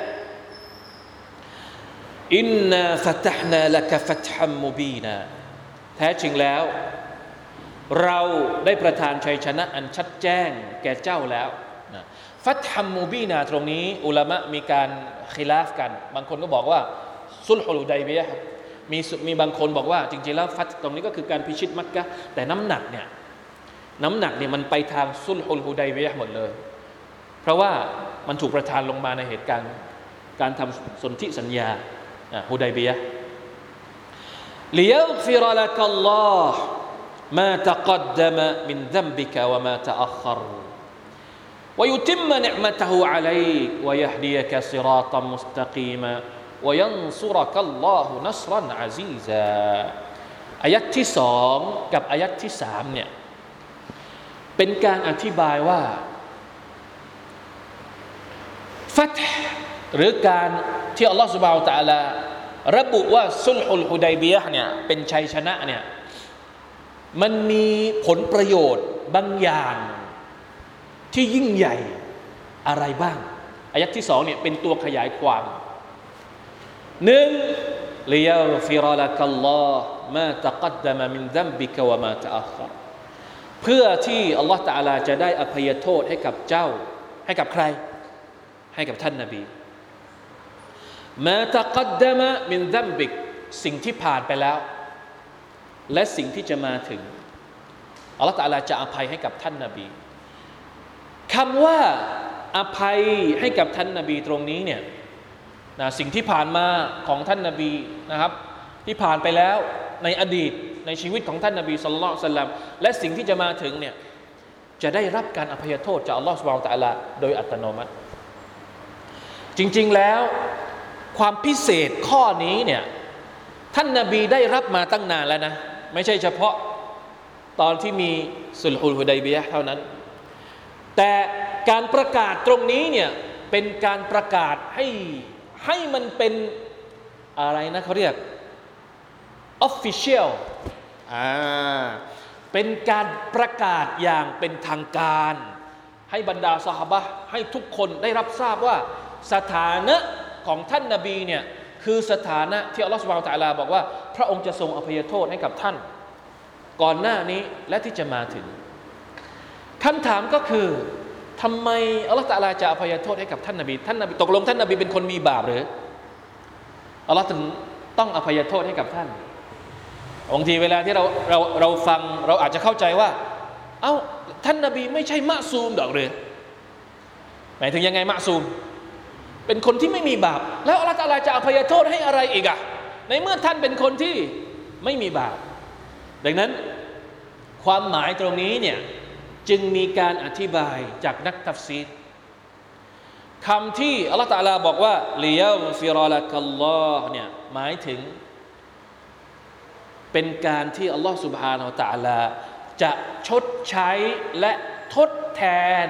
อินนาฟัตฮนาละกฟัตฮัมมบีนาแท้จริงแล้ว เราได้ประทานชัยชนะอันชัดแจ้งแก่เจ้าแล้ว ฟัตฮัมมูบีนาตรงนี้ อุลามะมีการคิลาฟกัน บางคนก็บอกว่าซุลฮุลุไดเบียมีมีบางคนบอกว่า จริงๆแล้วฟัตตรงนี้ก็คือการพิชิตมักกะแต่น้ำหนักเนี่ยน้ำหนักเนี่ยมันไปทางซุลฮุลฮุไดเบียหมดเลย เพราะว่ามันถูกประทานลงมาในเหตุการณ์การทำสนธิสัญญาฮุไดเบียลียฟิรลักัลลอฮ์มาตะกัดดมมินดัมบิกะวะมาตะอัคร ฮุนัสรันอาซีซาอายัดที่สองกับอายัดที่สามเนี่ยเป็นการอธิบายว่าฟัตหรือการที่อัลลอฮฺสุบะฮฺตะลาระบุว่าสุลฮุลฮุดัยบียะเนี่ยเป็นชัยชนะเนี่ยมันมีผลประโยชน์บางอย่าง ที่ยิ่งใหญ่อะไรบ้างอายัดที่สองเนี่ยเป็นตัวขยายความหนึ่งลียฟิรลักัลลอฮ์มาตะกัดดมมินดัมบิกวะมาตะอัครเพื่อที่อัลลอฮ์ตะอาลาจะได้อภัยโทษให้กับเจ้า ให้กับใคร ให้กับท่านนาบีมาตะกัดดมมินดัมบิกสิ่งที่ผ่านไปแล้ว และสิ่งที่จะมาถึงอัลลอฮ์ตะอาลาจะอภัยให้กับท่านนาบี คำว่าอภัยให้กับท่านนาบีตรงนี้เนี่ยนะสิ่งที่ผ่านมาของท่านนาบีนะครับ ที่ผ่านไปแล้วในอดีตในชีวิตของท่านนาบีสุลต่านสัลลัมและสิ่งที่จะมาถึงเนี่ยจะได้รับการอภัยโทษจากอัลลอฮฺสุบานตะลาโดยอัตโนมัติ จริงๆแล้วความพิเศษข้อนี้เนี่ยท่านนาบีได้รับมาตั้งนานแล้วนะ ไม่ใช่เฉพาะตอนที่มีสุลฮุลฮุดัยบียะเท่านั้น แต่การประกาศตรงนี้เนี่ยเป็นการประกาศให้ให้มันเป็นอะไรนะเขาเรียก official อ่าเป็นการประกาศอย่างเป็นทางการ ให้บรรดาสหบะให้ทุกคนได้รับทราบว่าสถานะของท่านนาบีเนี่ยคือสถานะที่อัลลอฮฺสุบไบร์ตะลาบอกว่า พระองค์จะทรงอภัยโทษให้กับท่าน ก่อนหน้านี้และที่จะมาถึง คำถามก็คือทำไมอัลลอฮฺตะลาจะอภัยโทษให้กับท่านนบีท่านนบีตกลงท่านนบีเป็นคนมีบาปหรืออัลลอฮฺถึงต้องอภัยโทษให้กับท่านบางทีเวลาที่เราเราเราฟังเราอาจจะเข้าใจว่า เอา้าท่านนบีไม่ใช่มะซูมดอกหรือหมายถึงยังไงมะซูม เป็นคนที่ไม่มีบาป แล้วอัลลอฮฺตะลาจะอภัยโทษให้อะไรอีกอะในเมื่อท่านเป็นคนที่ไม่มีบาป ดังนั้นความหมายตรงนี้เนี่ย จึงมีการอธิบายจากนักตัฟซีดคำที่อัลลอฮฺตะลาบอกว่าเลียลฟิรอลักัลลอฮ์เนี่ยหมายถึง เป็นการที่อัลลอฮฺสุบฮานาอัลตะลา จะชดใช้และทดแทน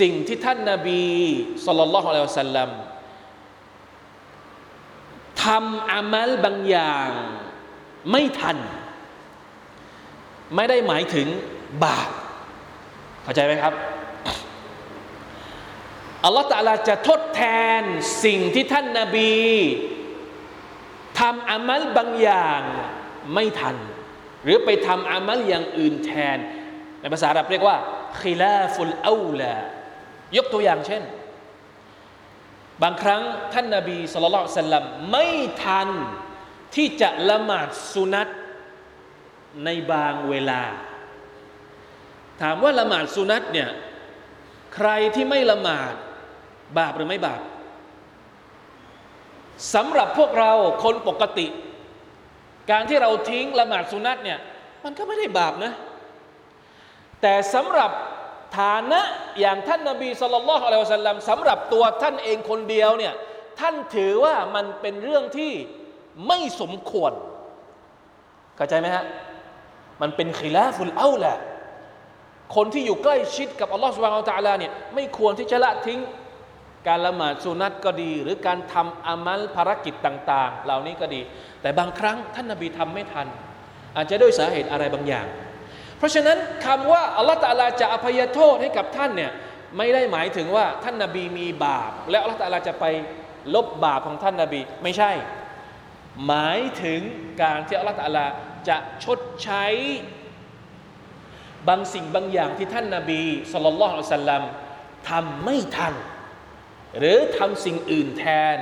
สิ่งที่ท่านนาบีสุลต่านละฮ์อะลัยฮิสัลลัมทำอามัลบางอย่างไม่ทัน ไม่ได้หมายถึง บาปเข้าใจไหมครับอัลลอฮฺตะลาจะทดแทนสิ่งที่ท่านนาบีทำอามัลบางอย่างไม่ทัน หรือไปทำอามัลอย่างอื่นแทน ในภาษาอาหรับเรียกว่าคิลาฟุลอูลายกตัวอย่างเช่น บางครั้งท่านนาบีสุลต่านสัลลัมไม่ทันที่จะละหมาดสุนัตในบางเวลา ถามว่าละหมาดสุนัตเนี่ยใครที่ไม่ละหมาดบาปหรือไม่บาปสำหรับพวกเราคนปกติ การที่เราทิ้งละหมาดสุนัตเนี่ยมันก็ไม่ได้บาปนะ แต่สำหรับฐานะอย่างท่านนาบีสุลต่านอะลัยฮิสัลลัมสำหรับตัวท่านเองคนเดียวเนี่ยท่านถือว่ามันเป็นเรื่องที่ไม่สมควร เข้าใจไหมฮะ มันเป็นขีลาฟุลเอาแหละ คนที่อยู่ใกล้ชิดกับอัลลอฮฺสุบานตะลาเนี่ยไม่ควรที่จะละทิ้ง การละหมาดสุนัตก็ดี หรือการทำอามัลภารกิจต่าง ๆ เหล่านี้ก็ดี แต่บางครั้งท่านนาบีทำไม่ทัน อาจจะด้วยสาเหตุอะไรบางอย่าง เพราะฉะนั้นคำว่าอัลลอฮฺตะลาจะอภัยโทษให้กับท่านเนี่ยไม่ได้หมายถึงว่าท่านนาบีมีบาป และอัลลอฮฺตะลาจะไปลบบาปของท่านนาบีไม่ใช่ หมายถึงการที่อัลลอฮฺตะลาจะชดใช้ บางสิ่งบางอย่างที่ท่านนาบีสุลต่านสัลลัมทำไม่ทันหรือทำสิ่งอื่นแทน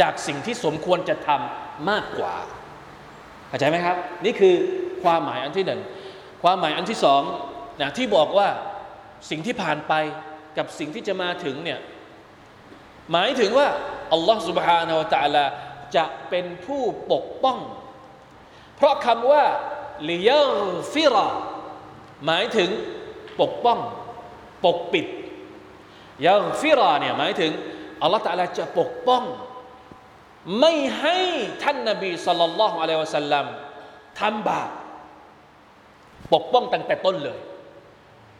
จากสิ่งที่สมควรจะทำมากกว่าเข้าใจไหมครับ นี่คือความหมายอันที่หนึ่งความหมายอันที่สองนะที่บอกว่าสิ่งที่ผ่านไปกับสิ่งที่จะมาถึงเนี่ยหมายถึงว่าอัลลอฮฺ سبحانه และ تعالى จะเป็นผู้ปกป้อง เพราะคำว่าลิยฟิร หมายถึงปกป้อง ปกปิดยังฟิราเนี่ยหมายถึงอัลลอฮฺตะลาจะปกป้อง ไม่ให้ท่านนบีสัลลัลลอฮุอะลัยวะสัลลัมทำบาปปกป้องตั้งแต่ต้นเลย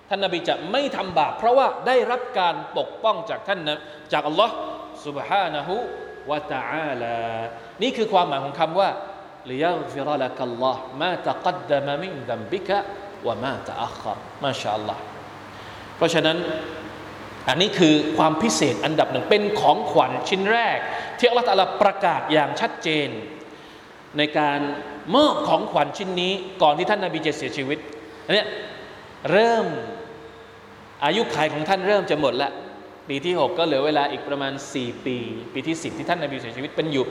ท่านนบีจะไม่ทำบาปเพราะว่าได้รับการปกป้องจากท่านนะจากอัลลอฮ์ سبحانه และ تعالى นี่คือความหมายของคำว่า วามาตะอัครมาชาอัลลอฮ์เพราะฉะนั้นอันนี้คือความพิเศษอันดับหนึ่งเป็นของขวัญชิ้นแรก ที่อัลลอฮฺประกาศอย่างชัดเจน ในการมอบของขวัญชิ้นนี้ ก่อนที่ท่านนาบีจะเสียชีวิตอันนี้เริ่มอายุขัยของท่านเริ่มจะหมดละปีที่ 6 ก็เหลือเวลาอีกประมาณ 4 ปี ปีที่ 10 ที่ท่านนาบีเสียชีวิตเป็นอยู่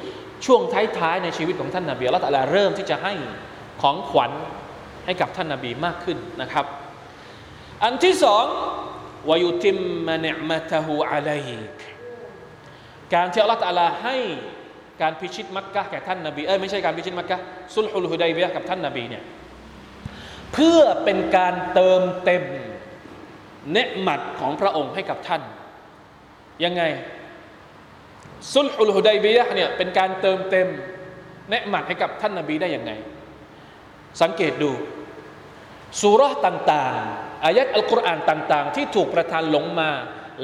ช่วงท้ายๆในชีวิตของท่านนาบีอัลลอฮฺเริ่มที่จะให้ของขวัญ ให้กับท่านนาบีมากขึ้นนะครับ อันที่สองวายุติมมะเนมะตะฮูอะลัยกการที่อัลลอฮฺตะลาให้การพิชิตมักกะแก่ท่านนบีเอ้ยไม่ใช่การพิชิตมักกะสุลฮุลฮุดัยเบียกับท่านนบีเนี่ยเพื่อเป็นการเติมเต็มเนืหมัดของพระองค์ให้กับท่าน ยังไงสุลฮุลฮุดัยเบียเนี่ยเป็นการเติมเต็มเนืหมัดให้กับท่านนบีได้ยังไง สังเกตดู สุรษต่างๆ อายัดอัลกุรอานต่าง ๆ ที่ถูกประทานลงมา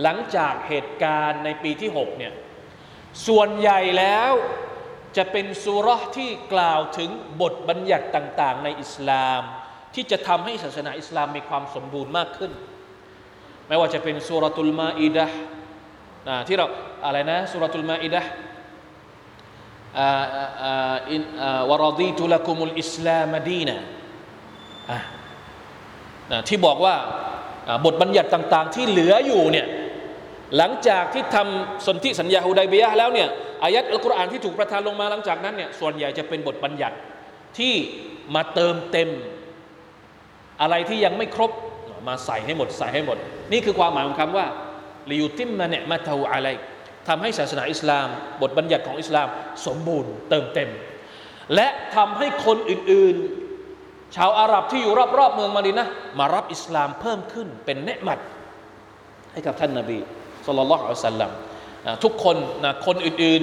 หลังจากเหตุการณ์ในปีที่ 6 เนี่ย ส่วนใหญ่แล้วจะเป็นสุรษที่กล่าวถึงบทบัญญัติต่างๆ ในอิสลาม ที่จะทำให้ศาสนาอิสลามมีความสมบูรณ์มากขึ้น ไม่ว่าจะเป็นสุรตุลมาอิดะนะที่เราอะไรนะสุรตุลมาอิดะวรดีตุลกุมุลอิสลามดีนะนะ ที่บอกว่าบทบัญญัติต่าง ๆ ที่เหลืออยู่เนี่ยหลังจากที่ทำสนธิสัญญาฮูดายบียะแล้วเนี่ยอายัดอัลกุรอานที่ถูกประทานลงมาหลังจากนั้นเนี่ยส่วนใหญ่จะเป็นบทบัญญัติที่มาเติมเต็ม อะไรที่ยังไม่ครบมาใส่ให้หมดใส่ให้หมด นี่คือความหมายของคำว่าลิยุติมมาเนะมาเทาอะไรทำให้ศาสนาอิสลาม บทบัญญัติของอิสลามสมบูรณ์เติมเต็ม และทำให้คนอื่น ชาวอาหรับที่อยู่รอบๆเมืองมาดีนะมารับอิสลามเพิ่มขึ้นเป็นเนืมัดให้กับท่านนาบีสุลต่านอัลสลัมทุกคนนะคนอื่น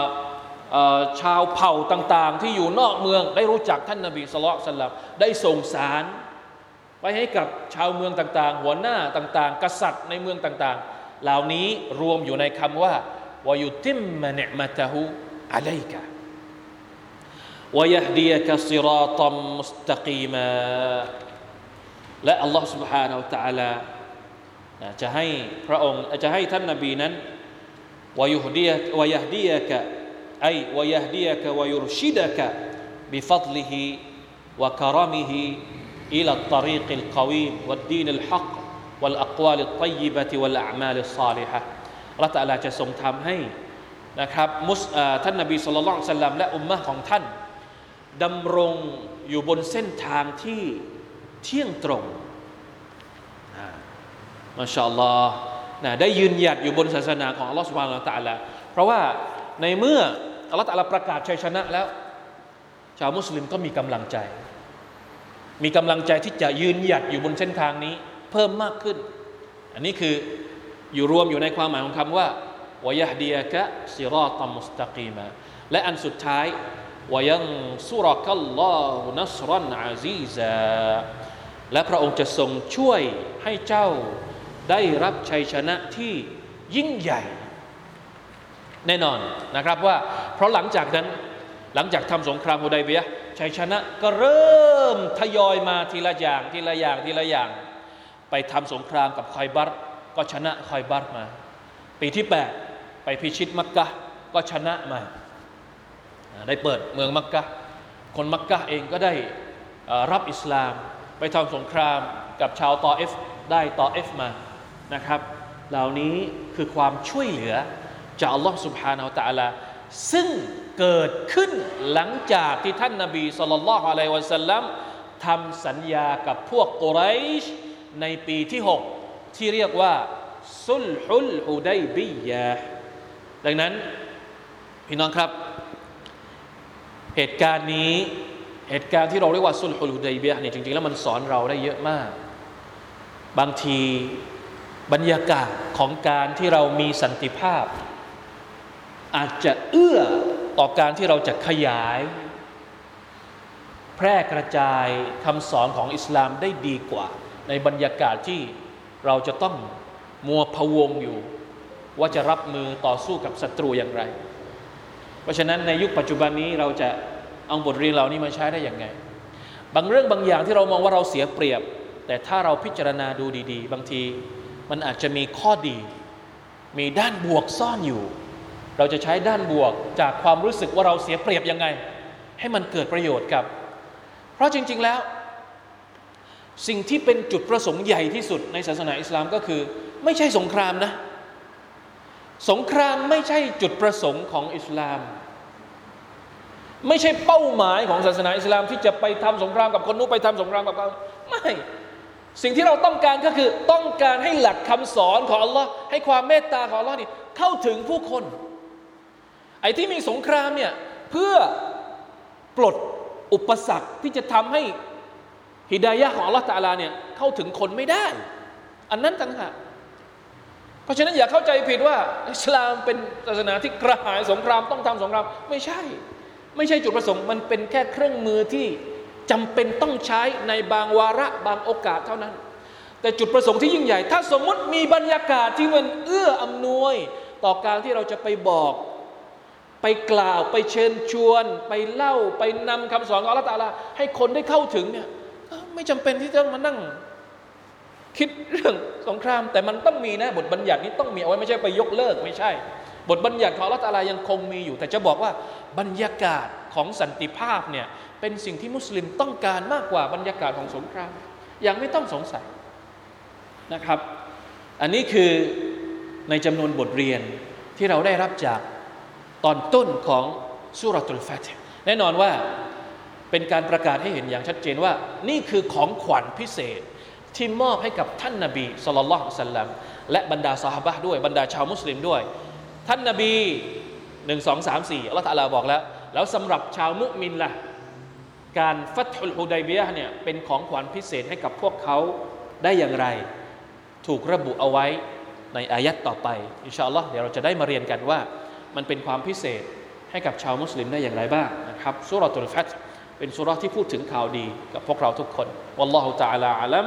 ๆชาวเผ่าต่างๆ ที่อยู่นอกเมืองได้รู้จักท่านนาบีสุลต่านละได้ส่งสารไปให้กับชาวเมืองต่างๆ หัวหน้าต่างๆ กษัตริย์ในเมืองต่างๆ เหล่านี้รวมอยู่ในคำว่าويتم نعمته عليك ويهديك صراطا مستقيما และอัลลอฮ์ سبحانه และ تعالى จะให้พระองค์จะให้ท่านนบีนั้นวยุฮดียกวยฮดียกไอวยฮดียกวยุรชิดกบิฟัดลิฮิวะคารมิฮิ إلى الطريق القويم والدين الحق والأقوال الطيبة والأعمال الصالحة รัตอัลาจะทรงทำให้นะครับมุสท่านนบีสุลต่านสัลลัมและอุมมะของท่าน ดำรงอยู่บนเส้นทางที่เที่ยงตรงมาชาอัลลอฮ์นะได้ยืนหยัดอยู่บนศาสนาของอัลลอฮ์สุบานละตะละเพราะว่าในเมื่ออัลลอฮ์ตะลาประกาศชัยชนะแล้ว ชาวมุสลิมก็มีกำลังใจ มีกำลังใจที่จะยืนหยัดอยู่บนเส้นทางนี้ เพิ่มมากขึ้น อันนี้คืออยู่รวมอยู่ในความหมายของคำว่าวายฮดียกะซิรอตัมุสตะกีมาและอันสุดท้าย ยังสุรกัลลอฮุนัสรันอาซีซาและพระองค์จะทรงช่วยให้เจ้าได้รับชัยชนะที่ยิ่งใหญ่ แน่นอนนะครับว่า เพราะหลังจากนั้นหลังจากทำสงครามฮุดัยเบียชัยชนะก็เริ่มทยอยมาทีละอย่างทีละอย่างทีละอย่าง ไปทำสงครามกับคอยบัตก็ชนะคอยบัตมา ปีที่ 8 ไปพิชิตมักกะก็ชนะมา ได้เปิดเมืองมักกะคนมักกะเองก็ได้รับอิสลาม ไปทำสงครามกับชาวตอเอฟได้ตอเอฟมานะครับ เหล่านี้คือความช่วยเหลือจากอัลลอฮ์สุบฮานาอัลตะลาซึ่งเกิดขึ้นหลังจากที่ท่านนาบีสุลต่านละฮ์อะลัยวะสัลลัมทำสัญญากับพวกกุไรชในปีที่ 6 ที่เรียกว่าซุลฮุลฮุดัยบียะดังนั้น พี่น้องครับ เหตุการณ์นี้เหตุการณ์ที่เราเรียกว่าสุลฮุลฮุดัยบียเนี่ยจริงๆแล้วมันสอนเราได้เยอะมาก บางทีบรรยากาศของการที่เรามีสันติภาพ อาจจะเอื้อต่อการที่เราจะขยาย แพร่กระจายคำสอนของอิสลามได้ดีกว่า ในบรรยากาศที่เราจะต้องมัวพะวงอยู่ ว่าจะรับมือต่อสู้กับศัตรูอย่างไร เพราะฉะนั้นในยุคปัจจุบันนี้เราจะเอาบทเรียนเหล่านี้มาใช้ได้อย่างไง บางเรื่องบางอย่างที่เรามองว่าเราเสียเปรียบ แต่ถ้าเราพิจารณาดูดี ๆ บางทีมันอาจจะมีข้อดี มีด้านบวกซ่อนอยู่ เราจะใช้ด้านบวกจากความรู้สึกว่าเราเสียเปรียบยังไง ให้มันเกิดประโยชน์กับ เพราะจริง ๆแล้ว สิ่งที่เป็นจุดประสงค์ใหญ่ที่สุดในศาสนาอิสลามก็คือ ไม่ใช่สงครามนะ สงครามไม่ใช่จุดประสงค์ของอิสลาม ไม่ใช่เป้าหมายของศาสนาอิสลามที่จะไปทำสงครามกับคนนู้นไปทำสงครามกับเขาไม่ สิ่งที่เราต้องการก็คือต้องการให้หลักคำสอนของอัลลอฮ์ให้ความเมตตาของอัลลอฮ์นี่เข้าถึงผู้คน ไอ้ที่มีสงครามเนี่ยเพื่อปลดอุปสรรคที่จะทำให้ฮิดายะของอัลลอฮ์ตาลาเนี่ยเข้าถึงคนไม่ได้ อันนั้นต่างหาก ราะฉะนั้นอย่าเข้าใจผิดว่า อิสลามเป็นศาสนาที่กระหายสงครามต้องทำสงครามไม่ใช่ ไม่ใช่จุดประสงค์ มันเป็นแค่เครื่องมือที่จำเป็นต้องใช้ในบางวาระบางโอกาสเท่านั้น แต่จุดประสงค์ที่ยิ่งใหญ่ ถ้าสมมติมีบรรยากาศที่มันเอื้ออำนวย ต่อการที่เราจะไปบอก ไปกล่าวไปเชิญชวน ไปเล่าไปนำคำสอนของอัลลอฮฺตาลาให้คนได้เข้าถึงเนี่ยไม่จำเป็นที่จะมานั่ง คิดเรื่องสงคราม แต่มันต้องมีนะ บทบัญญัตินี้ต้องมีเอาไว้ไม่ใช่ไปยกเลิกไม่ใช่ บทบัญญัติของอัลลอฮฺตาลายังคงมีอยู่ แต่จะบอกว่าบรรยากาศของสันติภาพเนี่ยเป็นสิ่งที่มุสลิมต้องการมากกว่าบรรยากาศของสงคราม อย่างไม่ต้องสงสัยนะครับ อันนี้คือในจำนวนบทเรียนที่เราได้รับจากตอนต้นของสุรตุลฟาตแน่นอนว่าเป็นการประกาศให้เห็นอย่างชัดเจนว่า นี่คือของขวัญพิเศษ ที่มอบให้กับท่านนาบีสุลต่านสัลลัมและบรรดาสหบะด้วยบรรดาชาวมุสลิมด้วย ท่านนาบีหนึ่งสองสามสี่อัลลอฮฺบอกแล้ว แล้วสำหรับชาวมุมินละ่ะการฟัตฮุดัยเบียเนี่ยเป็นของขวัญพิเศษให้กับพวกเขาได้อย่างไร ถูกระบุเอาไว้ในอายัดต่อไป อินชาอัลลอฮ์เดี๋ยวเราจะได้มาเรียนกันว่า มันเป็นความพิเศษให้กับชาวมุสลิมได้อย่างไรบ้างนะครับสุรตุลฟัตเป็นสุรที่พูดถึงข่าวดีกับพวกเราทุกคน วัลลอฮุตะอาลาอัลัม